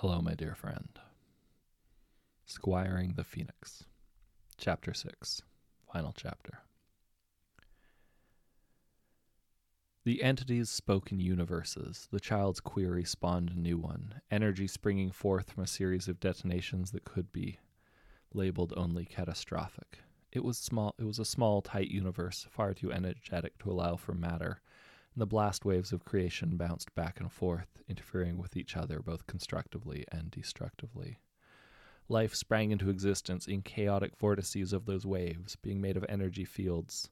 Hello, my dear friend. Squiring the Phoenix, Chapter 6, Final Chapter. The entities spoke in universes. The child's query spawned a new one, energy springing forth from a series of detonations that could be labeled only catastrophic. It was small it was a small, tight universe, far too energetic to allow for matter, and the blast waves of creation bounced back and forth, interfering with each other both constructively and destructively. Life sprang into existence in chaotic vortices of those waves, being made of energy fields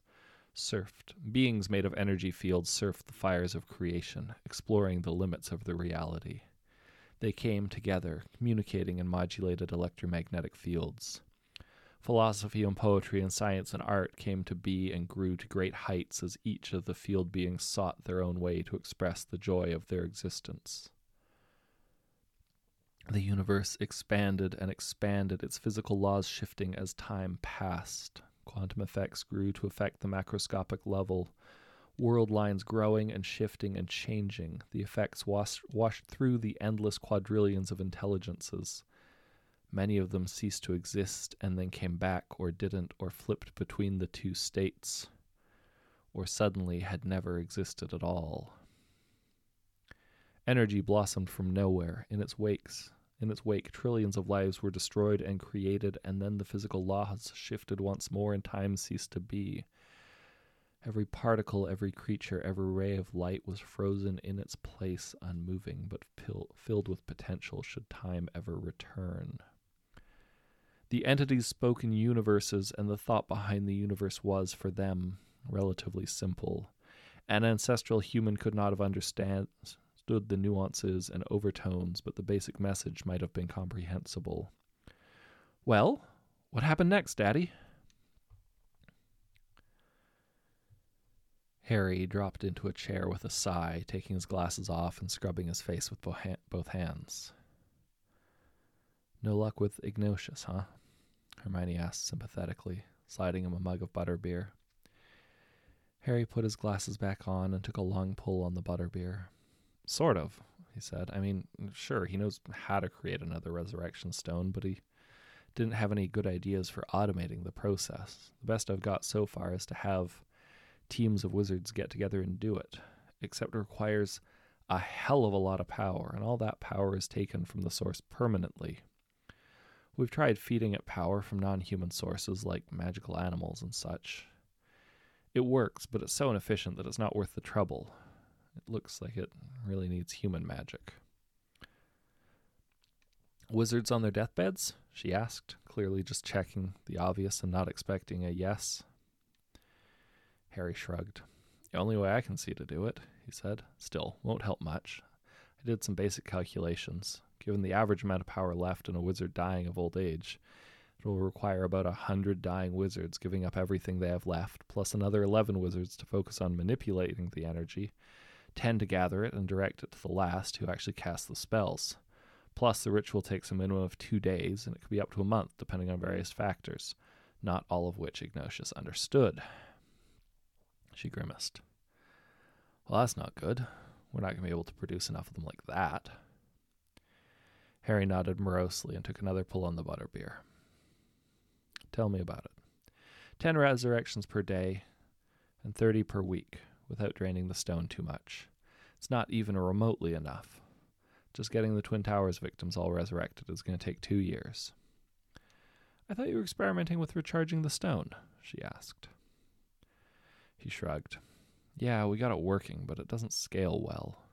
surfed. Beings made of energy fields surfed the fires of creation, exploring the limits of the reality. They came together, communicating in modulated electromagnetic fields. Philosophy and poetry and science and art came to be and grew to great heights as each of the field beings sought their own way to express the joy of their existence. The universe expanded and expanded, its physical laws shifting as time passed. Quantum effects grew to affect the macroscopic level, world lines growing and shifting and changing. The effects washed, washed through the endless quadrillions of intelligences. Many of them ceased to exist and then came back, or didn't, or flipped between the two states, or suddenly had never existed at all. Energy blossomed from nowhere in its wakes. In its wake, trillions of lives were destroyed and created, and then the physical laws shifted once more and time ceased to be. Every particle, every creature, every ray of light was frozen in its place, unmoving, but pil- filled with potential should time ever return. The entities spoke in universes, and the thought behind the universe was, for them, relatively simple. An ancestral human could not have understood the nuances and overtones, but the basic message might have been comprehensible. Well, what happened next, Daddy? Harry dropped into a chair with a sigh, taking his glasses off and scrubbing his face with both hands. No luck with Ignatius, huh? Hermione asked sympathetically, sliding him a mug of butterbeer. Harry put his glasses back on and took a long pull on the butterbeer. Sort of, he said. I mean, sure, he knows how to create another resurrection stone, but he didn't have any good ideas for automating the process. The best I've got so far is to have teams of wizards get together and do it, except it requires a hell of a lot of power, and all that power is taken from the source permanently. We've tried feeding it power from non human sources like magical animals and such. It works, but it's so inefficient that it's not worth the trouble. It looks like it really needs human magic. Wizards on their deathbeds? she asked, clearly just checking the obvious and not expecting a yes. Harry shrugged. The only way I can see to do it, he said. Still, won't help much. I did some basic calculations. Given the average amount of power left in a wizard dying of old age, it will require about a hundred dying wizards giving up everything they have left, plus another eleven wizards to focus on manipulating the energy, ten to gather it and direct it to the last who actually cast the spells. Plus, the ritual takes a minimum of two days, and it could be up to a month, depending on various factors, not all of which Ignatius understood. She grimaced. Well, that's not good. We're not going to be able to produce enough of them like that. Harry nodded morosely and took another pull on the butterbeer. Tell me about it. Ten resurrections per day and thirty per week, without draining the stone too much. It's not even remotely enough. Just getting the Twin Towers victims all resurrected is going to take two years. I thought you were experimenting with recharging the stone, she asked. He shrugged. Yeah, we got it working, but it doesn't scale well.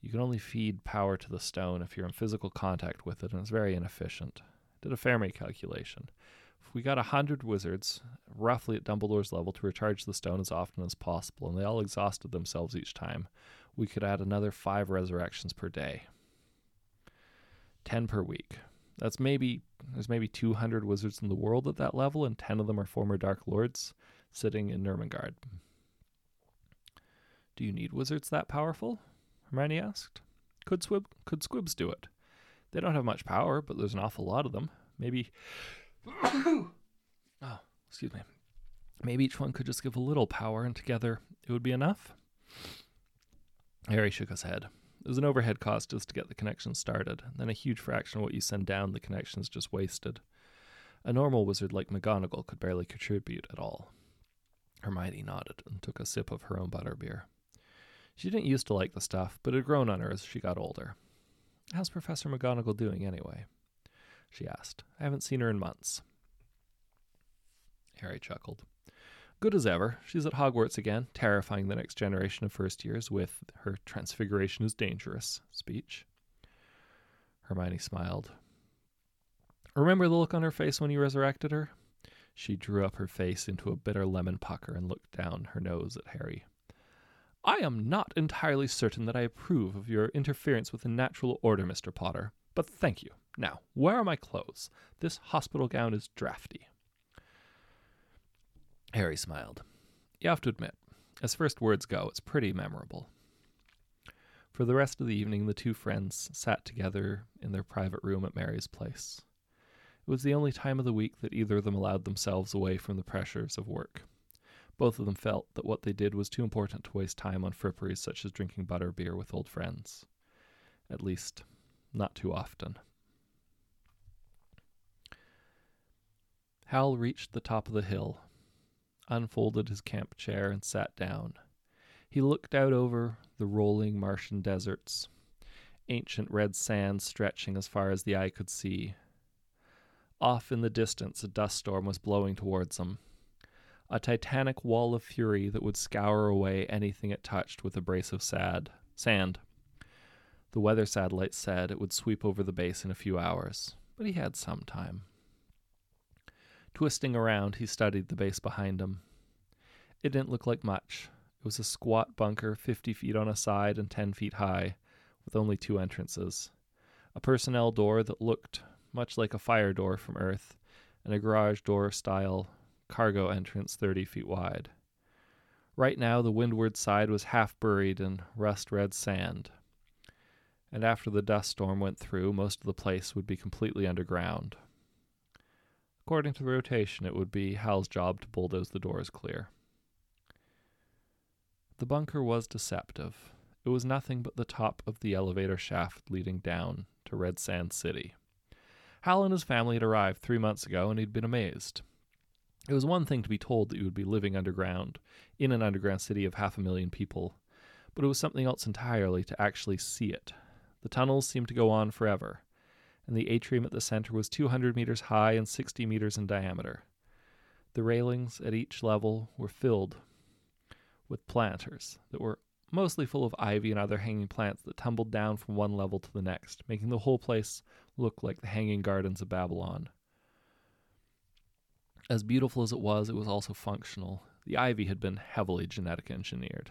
You can only feed power to the stone if you're in physical contact with it, and it's very inefficient. Did a Fermi calculation. If we got a hundred wizards, roughly at Dumbledore's level, to recharge the stone as often as possible, and they all exhausted themselves each time, we could add another five resurrections per day. Ten per week. That's maybe there's maybe 200 wizards in the world at that level, and 10 of them are former Dark Lords sitting in Nurmengard. Do you need wizards that powerful? Hermione asked. Could, Swib- could Squibs do it? They don't have much power, but there's an awful lot of them. Maybe. oh, excuse me. Maybe each one could just give a little power, and together it would be enough? Harry shook his head. There's an overhead cost just to get the connection started, and then a huge fraction of what you send down the connection is just wasted. A normal wizard like McGonagall could barely contribute at all. Hermione nodded and took a sip of her own butterbeer. She didn't used to like the stuff, but it had grown on her as she got older. How's Professor McGonagall doing anyway? She asked. I haven't seen her in months. Harry chuckled. Good as ever. She's at Hogwarts again, terrifying the next generation of first years with her transfiguration is dangerous speech. Hermione smiled. Remember the look on her face when you resurrected her? She drew up her face into a bitter lemon pucker and looked down her nose at Harry. I am not entirely certain that I approve of your interference with the natural order, Mr. Potter, but thank you. Now, where are my clothes? This hospital gown is drafty. Harry smiled. You have to admit, as first words go, it's pretty memorable. For the rest of the evening, the two friends sat together in their private room at Mary's place. It was the only time of the week that either of them allowed themselves away from the pressures of work. Both of them felt that what they did was too important to waste time on fripperies such as drinking butter beer with old friends. At least, not too often. Hal reached the top of the hill unfolded his camp chair, and sat down. He looked out over the rolling Martian deserts, ancient red sands stretching as far as the eye could see. Off in the distance, a dust storm was blowing towards them, a titanic wall of fury that would scour away anything it touched with a brace of sad sand. The weather satellite said it would sweep over the base in a few hours, but he had some time. Twisting around, he studied the base behind him. It didn't look like much. It was a squat bunker, 50 feet on a side and 10 feet high, with only two entrances a personnel door that looked much like a fire door from Earth, and a garage door style cargo entrance 30 feet wide. Right now, the windward side was half buried in rust red sand. And after the dust storm went through, most of the place would be completely underground. According to the rotation, it would be Hal's job to bulldoze the doors clear. The bunker was deceptive. It was nothing but the top of the elevator shaft leading down to Red Sand City. Hal and his family had arrived three months ago, and he'd been amazed. It was one thing to be told that you would be living underground, in an underground city of half a million people, but it was something else entirely to actually see it. The tunnels seemed to go on forever, and the atrium at the center was 200 meters high and 60 meters in diameter. The railings at each level were filled with planters that were mostly full of ivy and other hanging plants that tumbled down from one level to the next, making the whole place look like the hanging gardens of Babylon. As beautiful as it was, it was also functional. The ivy had been heavily genetic engineered.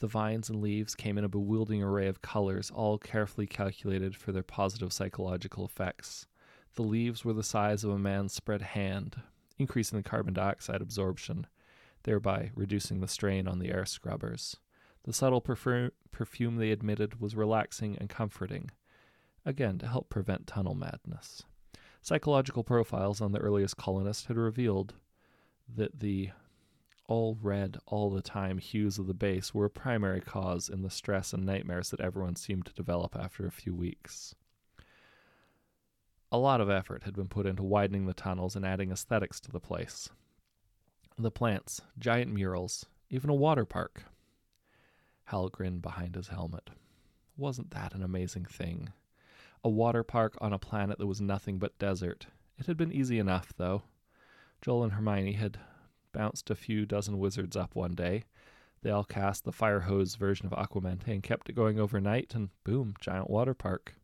The vines and leaves came in a bewildering array of colors, all carefully calculated for their positive psychological effects. The leaves were the size of a man's spread hand, increasing the carbon dioxide absorption, thereby reducing the strain on the air scrubbers. The subtle perfume, they emitted was relaxing and comforting, again to help prevent tunnel madness. Psychological profiles on the earliest colonists had revealed that the all red all the time hues of the base were a primary cause in the stress and nightmares that everyone seemed to develop after a few weeks. A lot of effort had been put into widening the tunnels and adding aesthetics to the place. The plants, giant murals, even a water park. Hal grinned behind his helmet. Wasn't that an amazing thing? A water park on a planet that was nothing but desert. It had been easy enough, though. Joel and Hermione had bounced a few dozen wizards up one day. They all cast the fire hose version of Aguamenti and kept it going overnight, and boom, giant water park.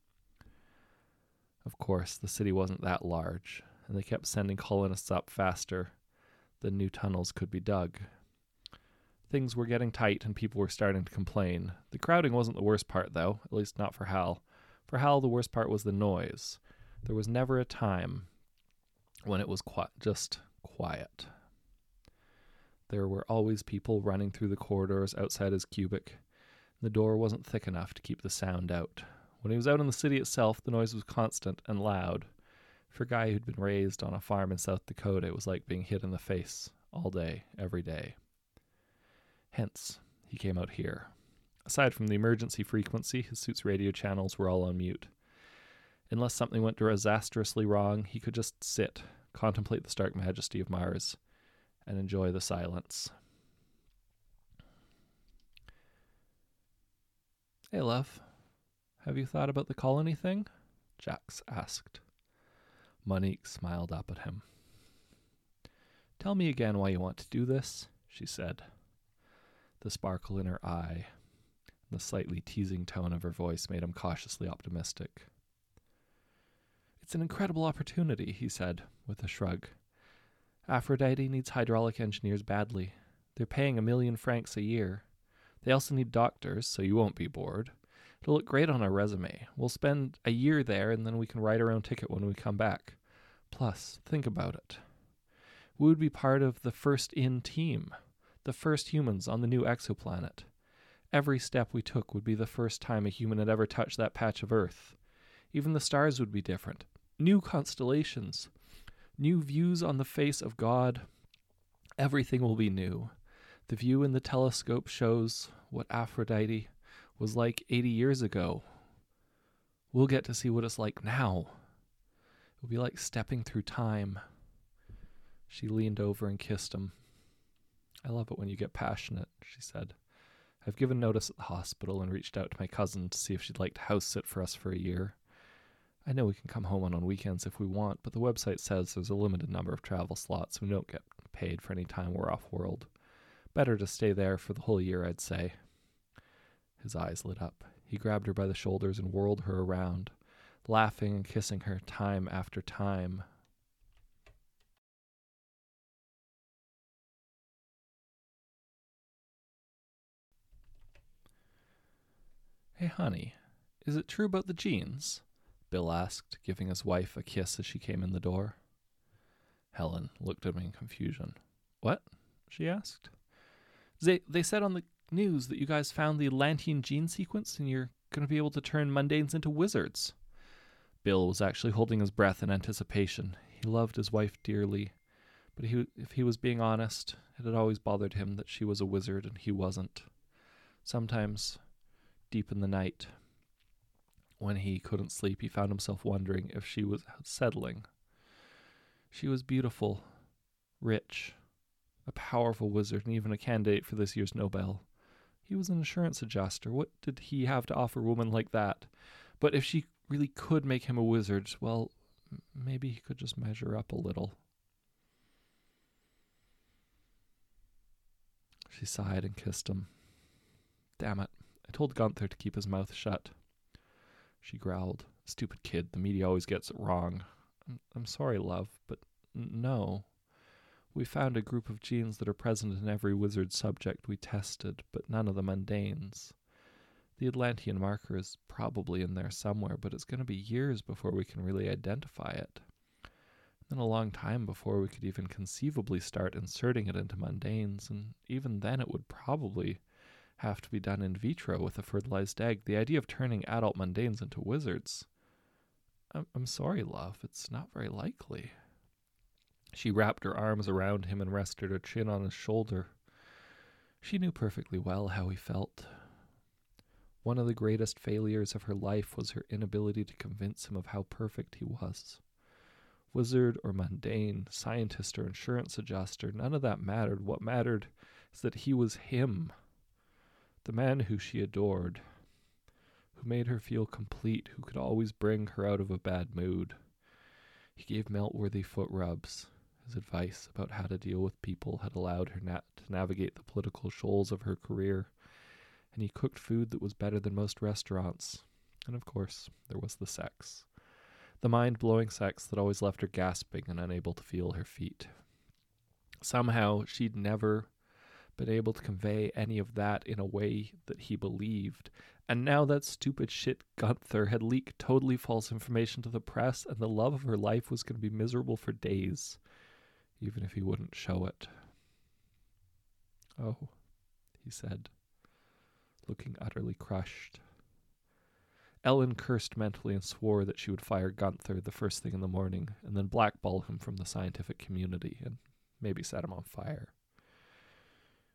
Of course, the city wasn't that large, and they kept sending colonists up faster than new tunnels could be dug. Things were getting tight, and people were starting to complain. The crowding wasn't the worst part, though, at least not for Hal. For Hal, the worst part was the noise. There was never a time when it was just quiet. There were always people running through the corridors outside his cubic. The door wasn't thick enough to keep the sound out. When he was out in the city itself, the noise was constant and loud. For a guy who'd been raised on a farm in South Dakota, it was like being hit in the face all day, every day. Hence, he came out here. Aside from the emergency frequency, his suit's radio channels were all on mute. Unless something went disastrously wrong, he could just sit, contemplate the stark majesty of Mars, and enjoy the silence. Hey, love. Have you thought about the colony thing? Jax asked. Monique smiled up at him. Tell me again why you want to do this, she said. The sparkle in her eye, the slightly teasing tone of her voice made him cautiously optimistic. It's an incredible opportunity, he said, with a shrug. Aphrodite needs hydraulic engineers badly. They're paying a million francs a year. They also need doctors, so you won't be bored. It'll look great on our resume. We'll spend a year there and then we can write our own ticket when we come back. Plus, think about it. We would be part of the first in team, the first humans on the new exoplanet. Every step we took would be the first time a human had ever touched that patch of Earth. Even the stars would be different. New constellations, new views on the face of God. Everything will be new. The view in the telescope shows what Aphrodite was like 80 years ago. We'll get to see what it's like now. It'll be like stepping through time. She leaned over and kissed him. I love it when you get passionate, she said. I've given notice at the hospital and reached out to my cousin to see if she'd like to house sit for us for a year. I know we can come home on, weekends if we want, but the website says there's a limited number of travel slots. We don't get paid for any time we're off world. Better to stay there for the whole year, I'd say. His eyes lit up. He grabbed her by the shoulders and whirled her around, laughing and kissing her time after time. Hey, honey, is it true about the genes? Bill asked, giving his wife a kiss as she came in the door. Helen looked at him in confusion. What? she asked. They, they said on the news that you guys found the Atlantean gene sequence and you're going to be able to turn mundanes into wizards. Bill was actually holding his breath in anticipation. He loved his wife dearly, but he, if he was being honest, it had always bothered him that she was a wizard and he wasn't. Sometimes, deep in the night, when he couldn't sleep, he found himself wondering if she was settling. She was beautiful, rich, a powerful wizard, and even a candidate for this year's Nobel. He was an insurance adjuster. What did he have to offer a woman like that? But if she really could make him a wizard, well, maybe he could just measure up a little. She sighed and kissed him. Damn it. I told Gunther to keep his mouth shut. She growled. Stupid kid. The media always gets it wrong. I'm, I'm sorry, love, but n- no. We found a group of genes that are present in every wizard subject we tested, but none of the mundanes. The Atlantean marker is probably in there somewhere, but it's going to be years before we can really identify it. Then a long time before we could even conceivably start inserting it into mundanes, and even then it would probably have to be done in vitro with a fertilized egg. The idea of turning adult mundanes into wizards. I'm, I'm sorry, love, it's not very likely. She wrapped her arms around him and rested her chin on his shoulder. She knew perfectly well how he felt. One of the greatest failures of her life was her inability to convince him of how perfect he was. Wizard or mundane, scientist or insurance adjuster, none of that mattered. What mattered is that he was him, the man who she adored, who made her feel complete, who could always bring her out of a bad mood. He gave Meltworthy foot rubs. His advice about how to deal with people had allowed her na- to navigate the political shoals of her career, and he cooked food that was better than most restaurants. And of course, there was the sex. The mind blowing sex that always left her gasping and unable to feel her feet. Somehow, she'd never been able to convey any of that in a way that he believed. And now that stupid shit Gunther had leaked totally false information to the press, and the love of her life was going to be miserable for days even if he wouldn't show it. Oh, he said, looking utterly crushed. Ellen cursed mentally and swore that she would fire Gunther the first thing in the morning and then blackball him from the scientific community and maybe set him on fire.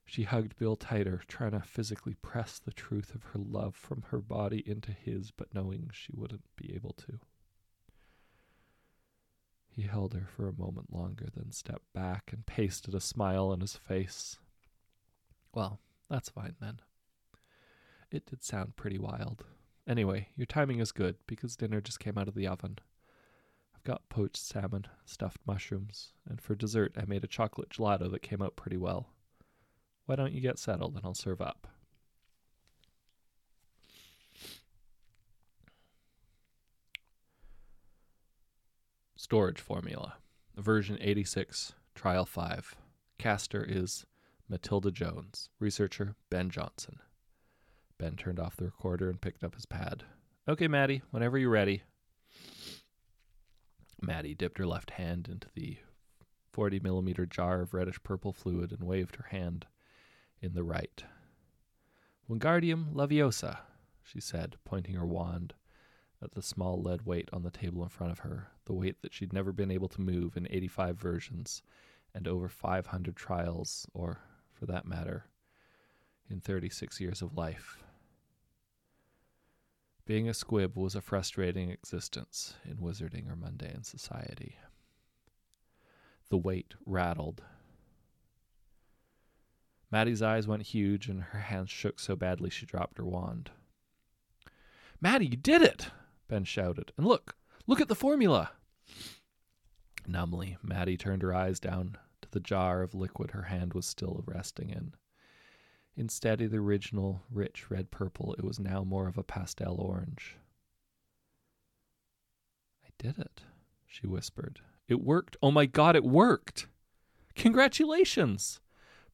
She hugged Bill tighter, trying to physically press the truth of her love from her body into his, but knowing she wouldn't be able to. He held her for a moment longer, then stepped back and pasted a smile on his face. Well, that's fine then. It did sound pretty wild. Anyway, your timing is good because dinner just came out of the oven. I've got poached salmon, stuffed mushrooms, and for dessert I made a chocolate gelato that came out pretty well. Why don't you get settled and I'll serve up? Storage formula. Version 86, Trial 5. Caster is Matilda Jones. Researcher Ben Johnson. Ben turned off the recorder and picked up his pad. Okay, Maddie, whenever you're ready. Maddie dipped her left hand into the 40 millimeter jar of reddish purple fluid and waved her hand in the right. Wingardium Leviosa, she said, pointing her wand at the small lead weight on the table in front of her, the weight that she'd never been able to move in 85 versions and over 500 trials, or, for that matter, in 36 years of life. Being a squib was a frustrating existence in wizarding or mundane society. The weight rattled Maddie's eyes went huge and her hands shook so badly she dropped her wand. Maddie, you did it! Ben shouted. And look, look at the formula! Numbly, Maddie turned her eyes down to the jar of liquid her hand was still resting in. Instead of the original rich red purple, it was now more of a pastel orange. I did it, she whispered. It worked. Oh my god, it worked! Congratulations!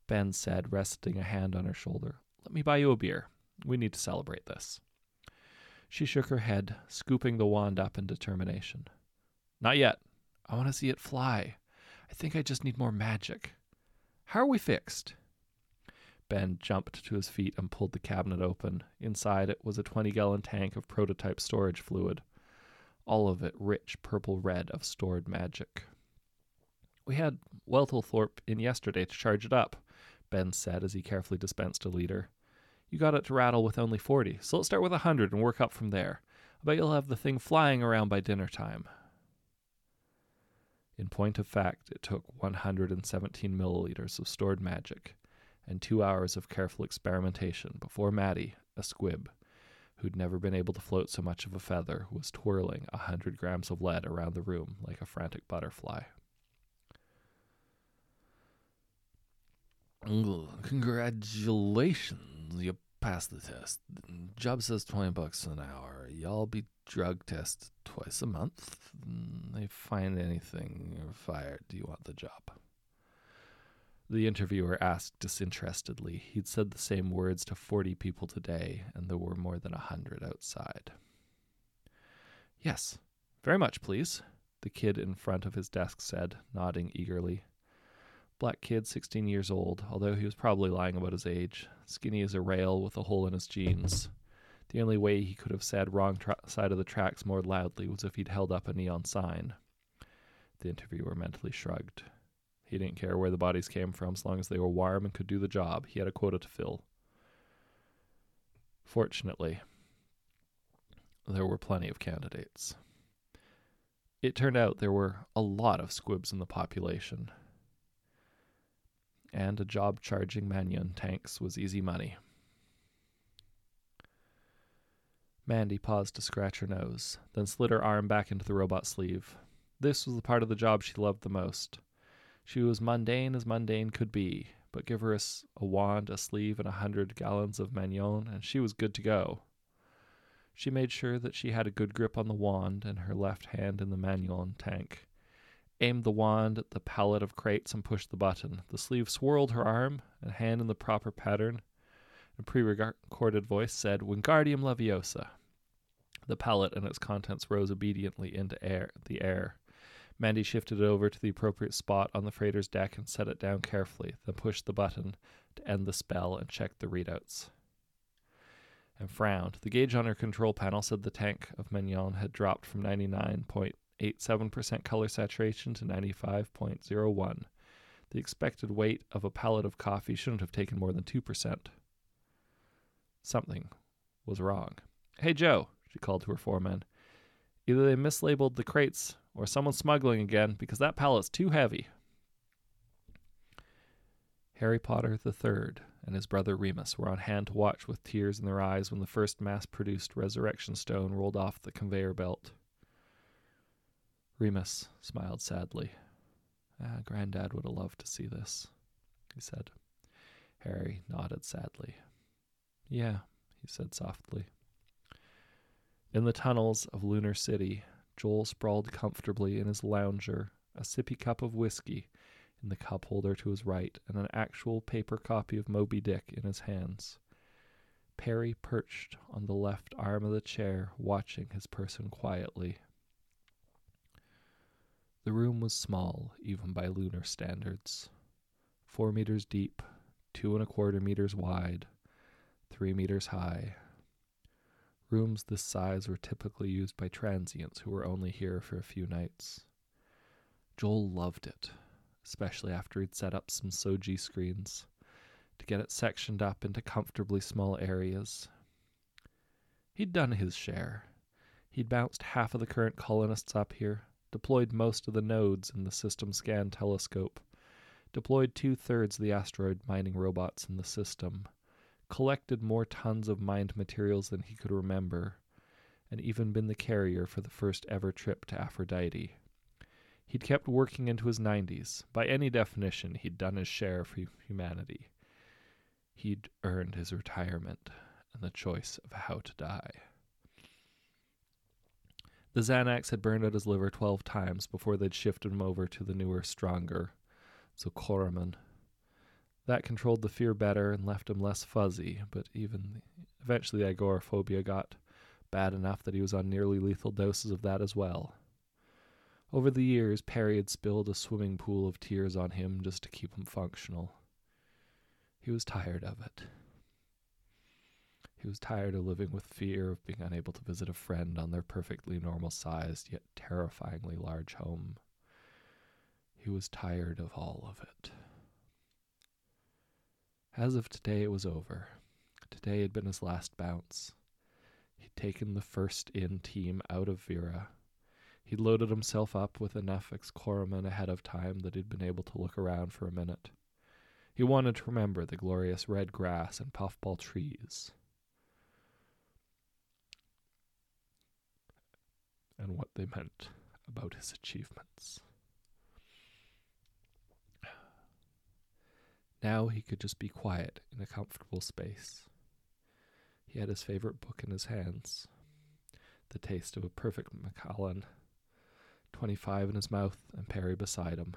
Ben said, resting a hand on her shoulder. Let me buy you a beer. We need to celebrate this. She shook her head, scooping the wand up in determination. Not yet. I want to see it fly. I think I just need more magic. How are we fixed? Ben jumped to his feet and pulled the cabinet open. Inside it was a 20 gallon tank of prototype storage fluid, all of it rich purple red of stored magic. We had Weltlethorpe in yesterday to charge it up. Ben said as he carefully dispensed a liter. You got it to rattle with only 40, so let's start with a 100 and work up from there. I bet you'll have the thing flying around by dinner time. In point of fact, it took 117 milliliters of stored magic and two hours of careful experimentation before Maddie, a squib, who'd never been able to float so much of a feather, was twirling a hundred grams of lead around the room like a frantic butterfly. Congratulations, you passed the test. Job says 20 bucks an hour. Y'all be drug tested twice a month. Mm, they find anything, you're fired. Do you want the job? The interviewer asked disinterestedly. He'd said the same words to 40 people today, and there were more than a hundred outside. Yes, very much, please, the kid in front of his desk said, nodding eagerly. Black kid, 16 years old, although he was probably lying about his age, skinny as a rail with a hole in his jeans. The only way he could have said wrong tra- side of the tracks more loudly was if he'd held up a neon sign. The interviewer mentally shrugged. He didn't care where the bodies came from as long as they were warm and could do the job. He had a quota to fill. Fortunately, there were plenty of candidates. It turned out there were a lot of squibs in the population, and a job charging Magnon tanks was easy money. Mandy paused to scratch her nose, then slid her arm back into the robot sleeve. This was the part of the job she loved the most. She was mundane as mundane could be, but give her a, a wand, a sleeve, and a hundred gallons of Magnon, and she was good to go. She made sure that she had a good grip on the wand and her left hand in the Magnon tank aimed the wand at the pallet of crates and pushed the button. The sleeve swirled her arm and hand in the proper pattern. A pre recorded voice said, Wingardium Leviosa. The pallet and its contents rose obediently into air, the air. Mandy shifted it over to the appropriate spot on the freighter's deck and set it down carefully, then pushed the button to end the spell and checked the readouts. And frowned. The gauge on her control panel said the tank of Magnon had dropped from 99.8 0.87% color saturation to 95.01. The expected weight of a pallet of coffee shouldn't have taken more than 2%. Something was wrong. Hey, Joe, she called to her foreman. Either they mislabeled the crates or someone's smuggling again because that pallet's too heavy. Harry Potter Third and his brother Remus were on hand to watch with tears in their eyes when the first mass produced resurrection stone rolled off the conveyor belt. Remus smiled sadly. Ah, Granddad would have loved to see this, he said. Harry nodded sadly. Yeah, he said softly. In the tunnels of Lunar City, Joel sprawled comfortably in his lounger, a sippy cup of whiskey in the cup holder to his right, and an actual paper copy of Moby Dick in his hands. Perry perched on the left arm of the chair, watching his person quietly. The room was small, even by lunar standards. Four meters deep, two and a quarter meters wide, three meters high. Rooms this size were typically used by transients who were only here for a few nights. Joel loved it especially after he'd set up some Shoji screens to get it sectioned up into comfortably small areas. He'd done his share. He'd bounced half of the current colonists up here, deployed most of the nodes in the system scan telescope, deployed two thirds of the asteroid mining robots in the system, collected more tons of mined materials than he could remember, and even been the carrier for the first ever trip to Aphrodite. He'd kept working into his 90s. By any definition, he'd done his share for humanity. He'd earned his retirement and the choice of how to die. The Xanax had burned out his liver 12 times before they'd shifted him over to the newer, stronger Zocoramin. That controlled the fear better and left him less fuzzy, but even eventually agoraphobia got bad enough that he was on nearly lethal doses of that as well. Over the years, Perry had spilled a swimming pool of tears on him just to keep him functional. He was tired of it. He was tired of living with fear of being unable to visit a friend on their perfectly normal sized yet terrifyingly large home. He was tired of all of it. As of today, it was over. Today had been his last bounce. He'd taken the first in team out of Vera He'd loaded himself up with enough excorimen ahead of time that he'd been able to look around for a minute. He wanted to remember the glorious red grass and puffball trees. And what they meant about his achievements. Now he could just be quiet in a comfortable space. He had his favorite book in his hands, the taste of a perfect Macallan 25 in his mouth, and Perry beside him.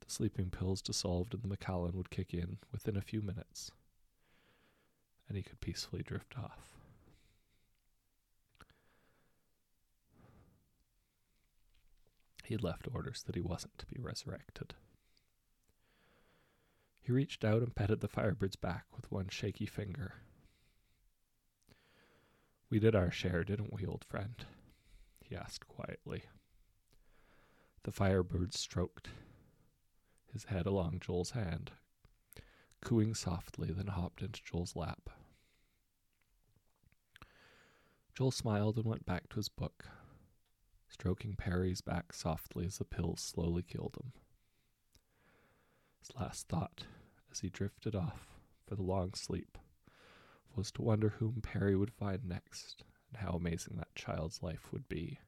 The sleeping pills dissolved and the Macallan would kick in within a few minutes, and he could peacefully drift off. He had left orders that he wasn't to be resurrected. He reached out and petted the Firebird's back with one shaky finger. We did our share, didn't we, old friend? he asked quietly. The firebird stroked his head along Joel's hand, cooing softly, then hopped into Joel's lap. Joel smiled and went back to his book, stroking Perry's back softly as the pills slowly killed him. His last thought, as he drifted off for the long sleep, was to wonder whom Perry would find next and how amazing that child's life would be.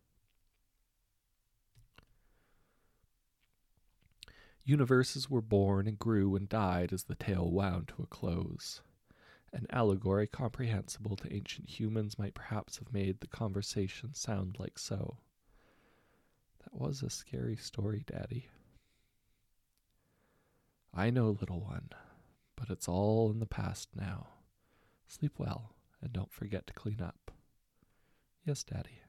Universes were born and grew and died as the tale wound to a close. An allegory comprehensible to ancient humans might perhaps have made the conversation sound like so. That was a scary story, Daddy. I know, little one, but it's all in the past now. Sleep well, and don't forget to clean up. Yes, Daddy.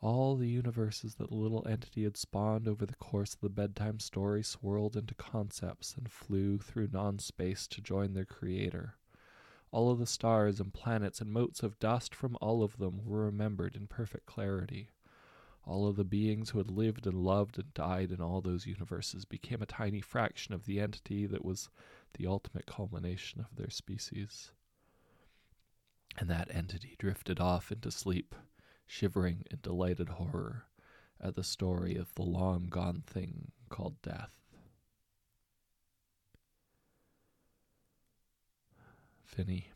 All the universes that the little entity had spawned over the course of the bedtime story swirled into concepts and flew through non space to join their creator. All of the stars and planets and motes of dust from all of them were remembered in perfect clarity. All of the beings who had lived and loved and died in all those universes became a tiny fraction of the entity that was the ultimate culmination of their species. And that entity drifted off into sleep, shivering in delighted horror at the story of the long gone thing called death. Finney.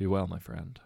Be well, my friend.